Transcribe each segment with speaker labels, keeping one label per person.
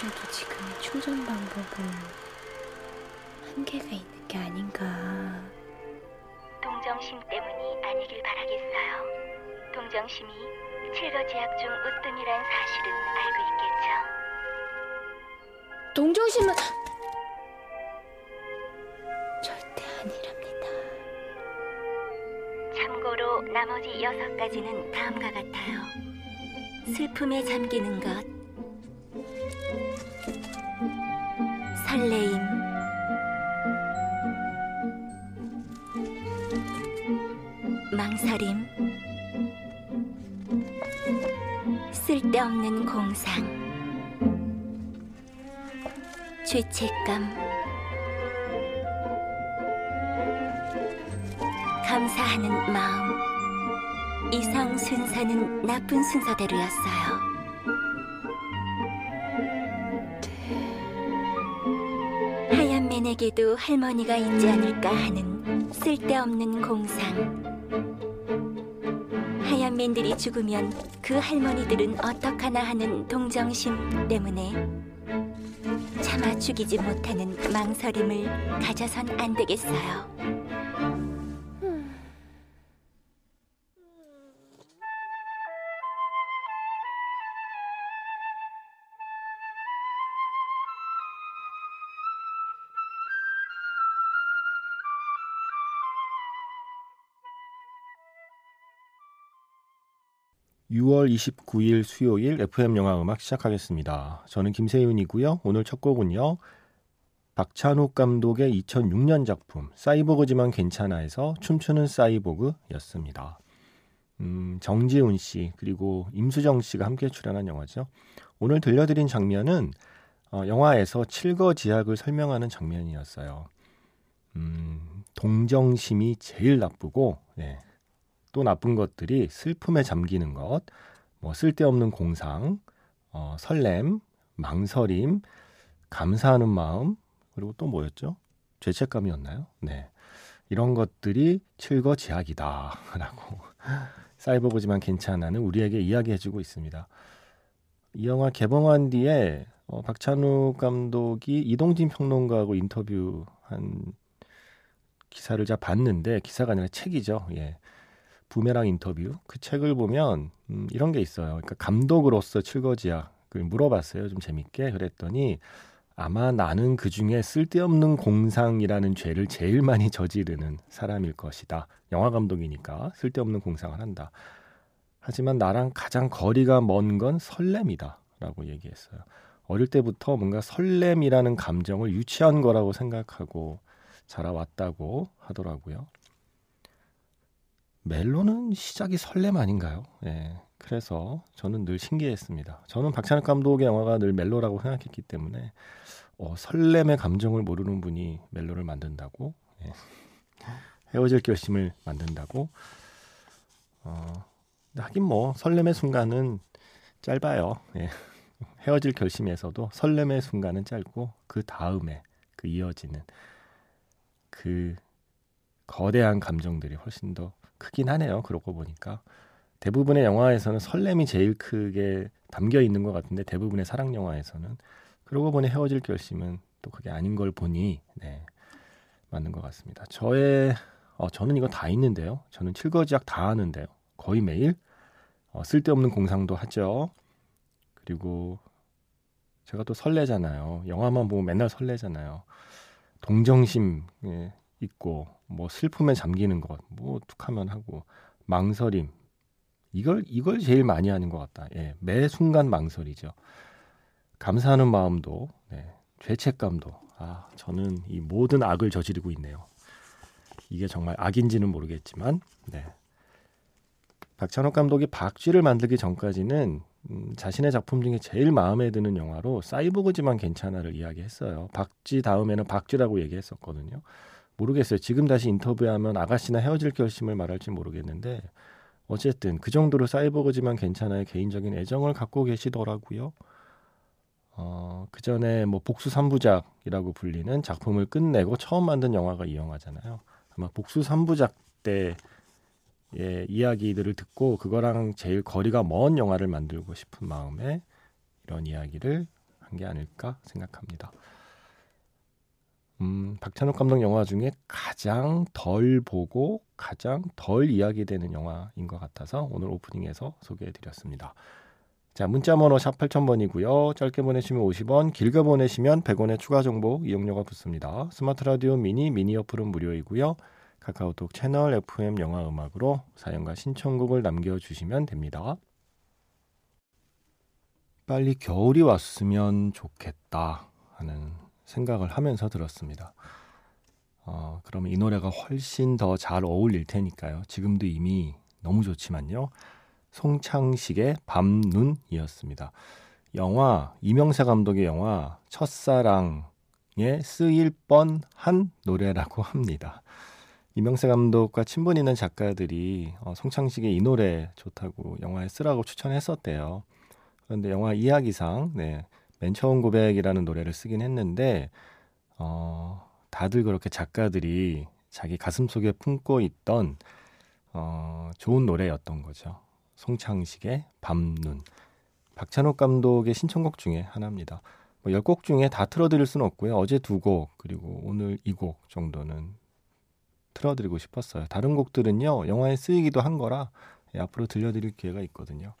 Speaker 1: 아무래도 지금의 충전 방법은 한계가 있는 게 아닌가.
Speaker 2: 동정심 때문이 아니길 바라겠어요. 동정심이 칠거지약 중 으뜸이란 사실은 알고 있겠죠.
Speaker 1: 동정심은 절대 아니랍니다.
Speaker 2: 참고로 나머지 여섯 가지는 다음과 같아요. 슬픔에 잠기는 것, 설레임, 망설임, 쓸데없는 공상, 죄책감, 감사하는 마음. 이성 순서는 나쁜 순서대로였어요. 하얀 맨에게도 할머니가 있지 않을까 하는 쓸데없는 공상. 하얀 맨들이 죽으면 그 할머니들은 어떡하나 하는 동정심 때문에 차마 죽이지 못하는 망설임을 가져선 안 되겠어요.
Speaker 3: 6월 29일 수요일 FM 영화 음악 시작하겠습니다. 저는 김세윤이고요. 오늘 첫 곡은요. 박찬욱 감독의 2006년 작품 사이보그지만 괜찮아에서 춤추는 사이보그였습니다. 음, 정지훈 씨 그리고 임수정 씨가 함께 출연한 영화죠. 오늘 들려드린 장면은 어, 영화에서 칠거지약을 설명하는 장면이었어요. 음, 동정심이 제일 나쁘고 네, 또 나쁜 것들이 슬픔에 잠기는 것, 뭐 쓸데없는 공상, 어, 설렘, 망설임, 감사하는 마음, 그리고 또 뭐였죠? 죄책감이었나요? 네. 이런 것들이 칠거지약이다. 라고 사이버그지만 괜찮아는 우리에게 이야기해주고 있습니다. 이 영화 개봉한 뒤에 어, 박찬욱 감독이 이동진 평론가하고 인터뷰한 기사를 제가 봤는데 기사가 아니라 책이죠. 예. 부메랑 인터뷰 그 책을 보면 음, 이런 게 있어요. 그러니까 감독으로서 칠거지약을 물어봤어요. 좀 재밌게 그랬더니 아마 나는 그 중에 쓸데없는 공상이라는 죄를 제일 많이 저지르는 사람일 것이다. 영화 감독이니까 쓸데없는 공상을 한다. 하지만 나랑 가장 거리가 먼 건 설렘이다. 라고 얘기했어요. 어릴 때부터 뭔가 설렘이라는 감정을 유치한 거라고 생각하고 자라왔다고 하더라고요. 멜로는 시작이 설렘 아닌가요? 예. 그래서 저는 늘 신기했습니다. 저는 박찬욱 감독의 영화가 늘 멜로라고 생각했기 때문에 어, 설렘의 감정을 모르는 분이 멜로를 만든다고 예. 헤어질 결심을 만든다고 어, 하긴 뭐 설렘의 순간은 짧아요. 예. 헤어질 결심에서도 설렘의 순간은 짧고 그 다음에 그 이어지는 그 거대한 감정들이 훨씬 더 크긴 하네요. 그러고 보니까 대부분의 영화에서는 설렘이 제일 크게 담겨 있는 것 같은데 대부분의 사랑 영화에서는 그러고 보니 헤어질 결심은 또 그게 아닌 걸 보니 네, 맞는 것 같습니다. 저의 어, 저는 이거 다 있는데요. 저는 칠거지약 다 하는데요. 거의 매일 어, 쓸데없는 공상도 하죠. 그리고 제가 또 설레잖아요. 영화만 보면 맨날 설레잖아요. 동정심 예, 있고 뭐 슬픔에 잠기는 것, 뭐 툭하면 하고 망설임 이걸 이걸 제일 많이 하는 것 같다. 예, 매 순간 망설이죠. 감사하는 마음도, 네, 죄책감도. 아, 저는 이 모든 악을 저지르고 있네요. 이게 정말 악인지는 모르겠지만, 네. 박찬욱 감독이 박쥐를 만들기 전까지는 음, 자신의 작품 중에 제일 마음에 드는 영화로 사이보그지만 괜찮아를 이야기했어요. 박쥐 다음에는 박쥐라고 얘기했었거든요. 모르겠어요. 지금 다시 인터뷰하면 아가씨나 헤어질 결심을 말할지 모르겠는데 어쨌든 그 정도로 사이버그지만 괜찮아요. 개인적인 애정을 갖고 계시더라고요. 어, 그 전에 뭐 복수 3부작이라고 불리는 작품을 끝내고 처음 만든 영화가 이 영화잖아요. 아마 복수 3부작 때의 이야기들을 듣고 그거랑 제일 거리가 먼 영화를 만들고 싶은 마음에 이런 이야기를 한한게 아닐까 생각합니다. 음, 박찬욱 감독 영화 중에 가장 덜 보고 가장 덜 이야기되는 영화인 것 같아서 오늘 오프닝에서 소개해 드렸습니다. 자, 문자 번호 샵 8000번이고요. 짧게 보내시면 50원, 길게 보내시면 100원의 추가 정보 이용료가 붙습니다. 스마트 라디오 미니 미니 어플은 무료이고요. 카카오톡 채널 FM 영화 음악으로 사연과 신청곡을 남겨 주시면 됩니다. 빨리 겨울이 왔으면 좋겠다 하는 생각을 하면서 들었습니다. 어, 그러면 이 노래가 훨씬 더 잘 어울릴 테니까요. 지금도 이미 너무 좋지만요. 송창식의 밤눈이었습니다. 영화 이명세 감독의 영화 첫사랑에 쓰일 뻔한 노래라고 합니다. 이명세 감독과 친분 있는 작가들이 어, 송창식의 이 노래 좋다고 영화에 쓰라고 추천했었대요. 그런데 영화 이야기상 네, 맨 처음 고백이라는 노래를 쓰긴 했는데 어, 다들 그렇게 작가들이 자기 가슴 속에 품고 있던 어, 좋은 노래였던 거죠. 송창식의 밤눈. 박찬욱 감독의 신청곡 중에 하나입니다. 뭐 10곡 중에 다 틀어드릴 수는 없고요. 어제 두 곡, 그리고 오늘 이 곡 정도는 틀어드리고 싶었어요. 다른 곡들은요, 영화에 쓰이기도 한 거라 예, 앞으로 들려드릴 기회가 있거든요.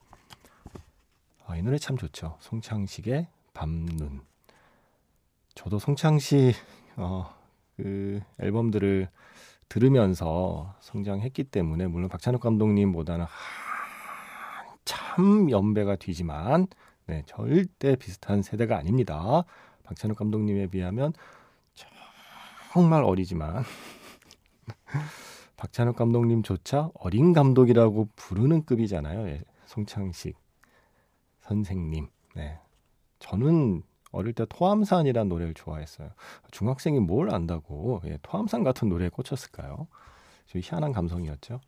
Speaker 3: 아, 이 노래 참 좋죠. 송창식의 밤눈. 저도 송창식 어, 그 앨범들을 들으면서 성장했기 때문에 물론 박찬욱 감독님보다는 참 연배가 뒤지만 네, 절대 비슷한 세대가 아닙니다. 박찬욱 감독님에 비하면 정말 어리지만 박찬욱 감독님조차 어린 감독이라고 부르는 급이잖아요. 예, 송창식 선생님. 네. 저는 어릴 때 토함산이란 노래를 좋아했어요. 중학생이 뭘 안다고 예, 토함산 같은 노래에 꽂혔을까요? 좀 희한한 감성이었죠.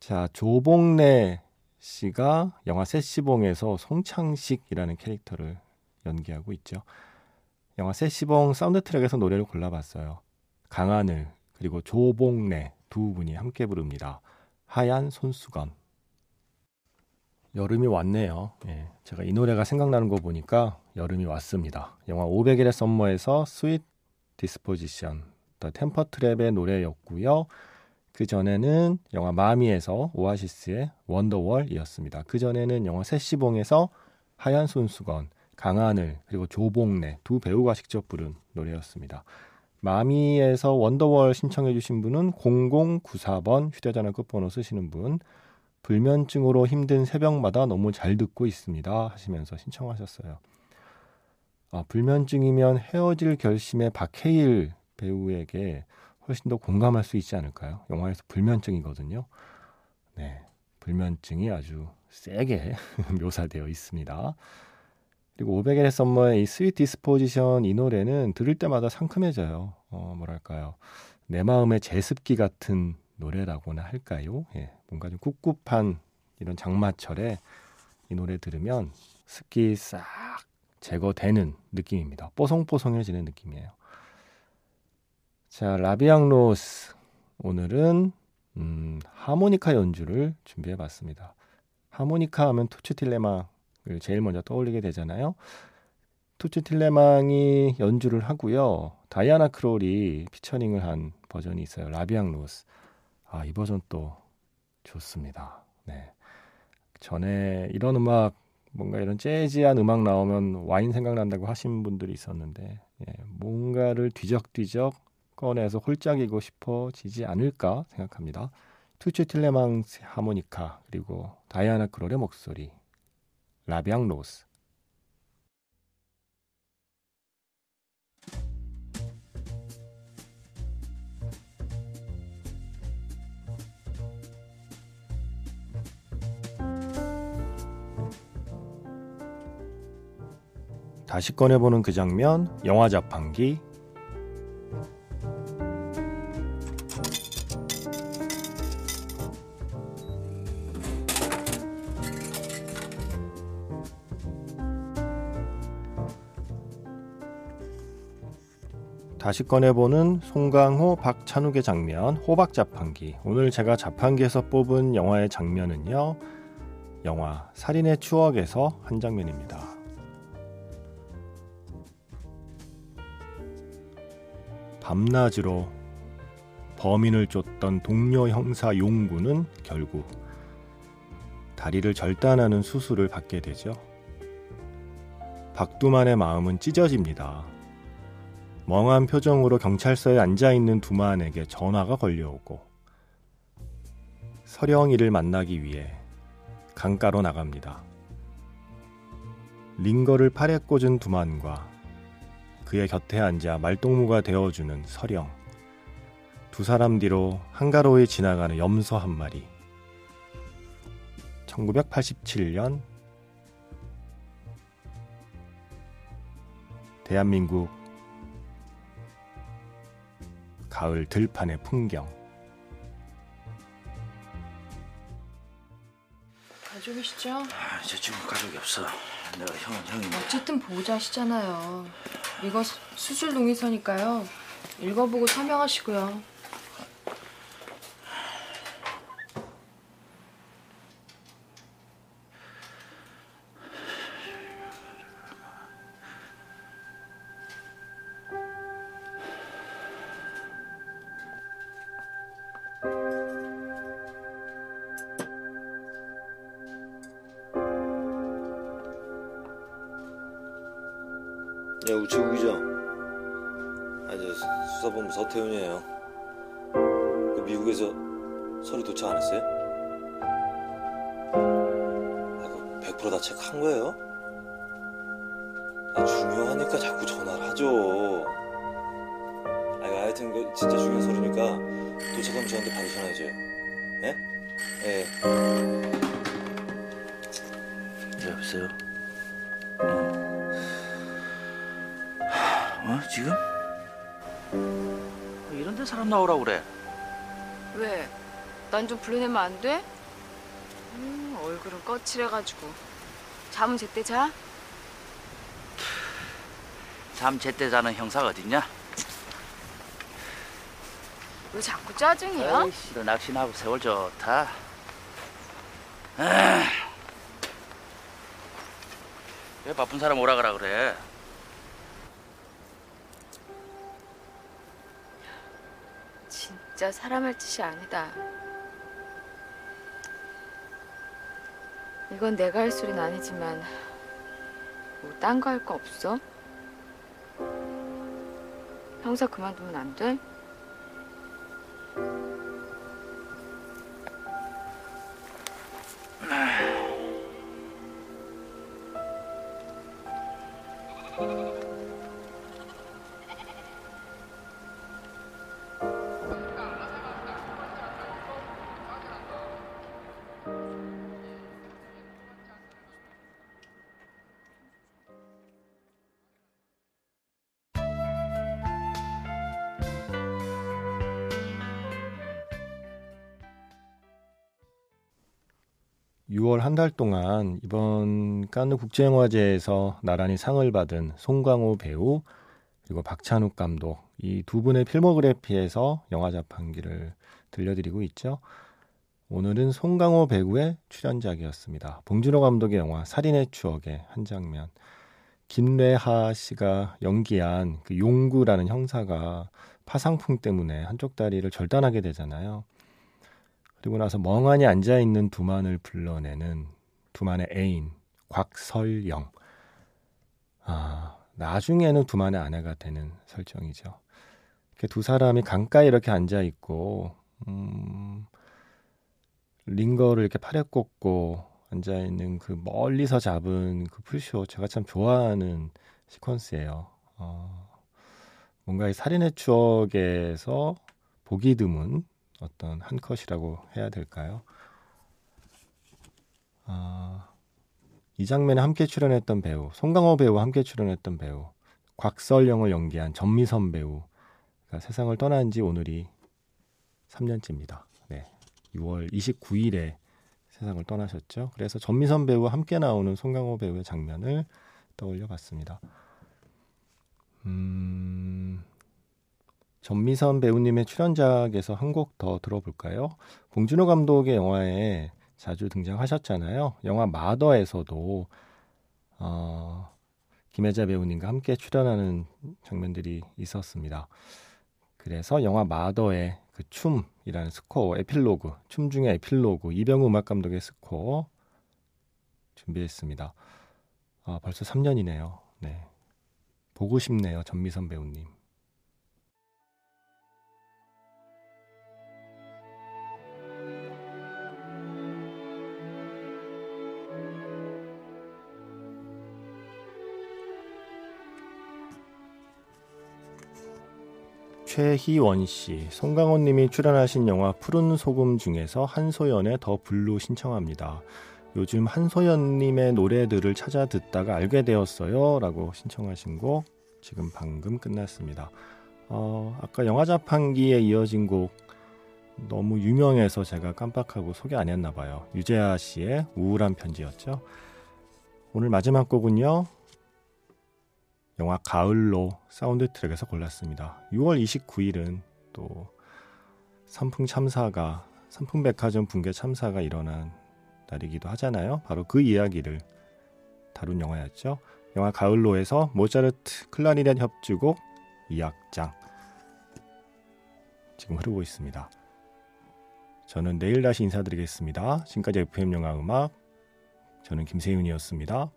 Speaker 3: 자, 조복래 씨가 영화 세시봉에서 송창식이라는 캐릭터를 연기하고 있죠. 영화 세시봉 사운드 트랙에서 노래를 골라봤어요. 강하늘 그리고 조복래 두 분이 함께 부릅니다. 하얀 손수건. 여름이 왔네요. 예, 제가 이 노래가 생각나는 거 보니까 여름이 왔습니다. 영화 500일의 썸머에서 Sweet 디스포지션, 더 템퍼 트랩의 노래였고요. 그 전에는 영화 마미에서 오아시스의 원더월이었습니다. 그 전에는 영화 세시봉에서 하얀 손수건, 강하늘 그리고 조봉래 두 배우가 직접 부른 노래였습니다. 마미에서 원더월 신청해 주신 분은 0094번 휴대전화 끝번호 쓰시는 분 불면증으로 힘든 새벽마다 너무 잘 듣고 있습니다 하시면서 신청하셨어요. 아, 불면증이면 헤어질 결심에 박해일 배우에게 훨씬 더 공감할 수 있지 않을까요? 영화에서 불면증이거든요. 네. 불면증이 아주 세게 묘사되어 있습니다. 그리고 500일의 썸머의 이 Sweet Disposition 이 노래는 들을 때마다 상큼해져요. 어, 뭐랄까요. 내 마음의 제습기 같은 노래라고나 할까요? 예, 뭔가 좀 꿉꿉한 이런 장마철에 이 노래 들으면 습기 싹 제거되는 느낌입니다. 뽀송뽀송해지는 느낌이에요. 자, La Vie en rose. 오늘은 음, 하모니카 연주를 준비해 봤습니다. 하모니카 하면 투츠 틸레망스를 제일 먼저 떠올리게 되잖아요. 투츠 틸레망스가 연주를 하고요. 다이아나 크롤이 피처링을 한 버전이 있어요. La Vie en rose. 아, 이 버전 또 좋습니다. 네. 전에 이런 음악 뭔가 이런 재즈한 음악 나오면 와인 생각난다고 하신 분들이 있었는데 예, 뭔가를 뒤적뒤적 꺼내서 홀짝이고 싶어지지 않을까 생각합니다. 투츠 틸레망스 하모니카 그리고 다이아나 크롤의 목소리 라비앙 로스 다시 꺼내보는 그 장면 영화 자판기 다시 꺼내보는 송강호, 박찬욱의 장면, 호박 자판기. 오늘 제가 자판기에서 뽑은 영화의 장면은요, 영화 살인의 추억에서 한 장면입니다. 밤낮으로 범인을 쫓던 동료 형사 용구는 결국 다리를 절단하는 수술을 받게 되죠. 박두만의 마음은 찢어집니다. 멍한 표정으로 경찰서에 앉아 있는 두만에게 전화가 걸려오고 서령이를 만나기 위해 강가로 나갑니다. 링거를 팔에 꽂은 두만과 그의 곁에 앉아 말동무가 되어주는 서령. 두 사람 뒤로 한가로이 지나가는 염소 한 마리. 1987년 대한민국 가을 들판의 풍경.
Speaker 4: 가족이시죠?
Speaker 5: 아, 저 지금 가족이 없어. 내가 형은 형이
Speaker 4: 어쨌든 보호자시잖아요. 이거 수- 수술 동의서니까요. 읽어보고 서명하시고요.
Speaker 6: 야 우체국 기자 아저 수사본부 서태훈이에요 그 미국에서 서류 도착 안 했어요? 아, 그 100%다 체크한 거예요? 아, 중요하니까 자꾸 전화를 하죠 아 하여튼 그 진짜 중요한 서류니까 도착하면 저한테 바로 전화해줘요 예? 예.
Speaker 5: 여보세요. 지금? 어, 이런 데 사람 나오라 그래.
Speaker 4: 왜? 난 좀 불러내면 안 돼? 음, 얼굴은 거칠해가지고. 잠은 제때 자?
Speaker 5: 잠 제때 자는 형사가 어딨냐?
Speaker 4: 왜 자꾸 짜증이야?
Speaker 5: 아이씨, 너 낚시나고 세월 좋다. 아. 왜 바쁜 사람 오라 가라 그래?
Speaker 4: 진짜 사람 할 짓이 아니다. 이건 내가 할 소리는 아니지만 뭐 딴 거 할 거 없어? 형사 그만두면 안 돼?
Speaker 3: 6월 한 달 동안 이번 카느 국제영화제에서 나란히 상을 받은 송강호 배우 그리고 박찬욱 감독 이 두 분의 필모그래피에서 영화 자판기를 들려드리고 있죠. 오늘은 송강호 배우의 출연작이었습니다. 봉준호 감독의 영화 살인의 추억의 한 장면. 김래하 씨가 연기한 그 용구라는 형사가 파상풍 때문에 한쪽 다리를 절단하게 되잖아요. 그리고 나서 멍하니 앉아 있는 두만을 불러내는 두만의 애인 곽설영. 아, 나중에는 두만의 아내가 되는 설정이죠. 이렇게 두 사람이 강가에 이렇게 앉아 있고 음, 링거를 이렇게 팔에 꽂고 앉아 있는 그 멀리서 잡은 그 풀쇼 제가 참 좋아하는 시퀀스예요. 어, 뭔가 이 살인의 추억에서 보기 드문 어떤 한 컷이라고 해야 될까요? 아, 이 장면에 함께 출연했던 배우, 송강호 배우와 함께 출연했던 배우, 곽설영을 연기한 전미선 배우가 세상을 떠난 지 오늘이 3년째입니다. 네. 6월 29일에 세상을 떠나셨죠. 그래서 전미선 배우와 함께 나오는 송강호 배우의 장면을 떠올려 봤습니다. 음, 전미선 배우님의 출연작에서 한 곡 더 들어볼까요? 봉준호 감독의 영화에 자주 등장하셨잖아요. 영화 마더에서도 어, 김혜자 배우님과 함께 출연하는 장면들이 있었습니다. 그래서 영화 마더의 그 춤이라는 스코어, 에필로그, 춤 중에 에필로그, 이병우 음악 감독의 스코어 준비했습니다. 아, 벌써 3년이네요. 네. 보고 싶네요, 전미선 배우님. 최희원 씨, 송강호 님이 출연하신 영화 푸른 소금 중에서 한소연의 The Blue 신청합니다. 요즘 한소연 님의 노래들을 찾아 듣다가 알게 되었어요. 라고 신청하신 곡 지금 방금 끝났습니다. 어, 아까 영화 자판기에 이어진 곡 너무 유명해서 제가 깜빡하고 소개 안 했나 봐요. 유재하 씨의 우울한 편지였죠. 오늘 마지막 곡은요. 영화 가을로 사운드 트랙에서 골랐습니다. 6월 29일은 또 선풍 참사가 선풍백화점 붕괴 참사가 일어난 날이기도 하잖아요. 바로 그 이야기를 다룬 영화였죠. 영화 가을로에서 모차르트 클라리넷 협주곡 2악장 지금 흐르고 있습니다. 저는 내일 다시 인사드리겠습니다. 지금까지 FM 영화 음악 저는 김세윤이었습니다.